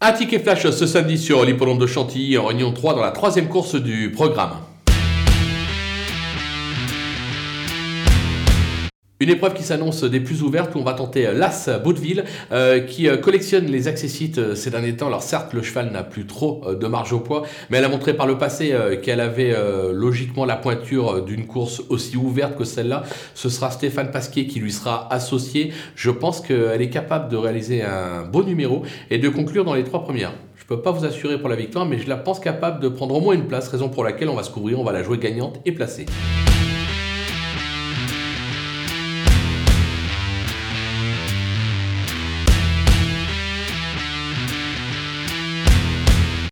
Un ticket flash ce samedi sur l'hippodrome de Chantilly en Réunion 3 dans la troisième course du programme. Une épreuve qui s'annonce des plus ouvertes où on va tenter l'As Bouteville euh, qui euh, collectionne les accessites euh, ces derniers temps. Alors certes le cheval n'a plus trop de marge au poids mais elle a montré par le passé qu'elle avait logiquement la pointure d'une course aussi ouverte que celle-là. Ce sera Stéphane Pasquier qui lui sera associé. Je pense qu'elle est capable de réaliser un beau numéro et de conclure dans les trois premières. Je ne peux pas vous assurer pour la victoire mais je la pense capable de prendre au moins une place, raison pour laquelle on va se couvrir, on va la jouer gagnante et placée.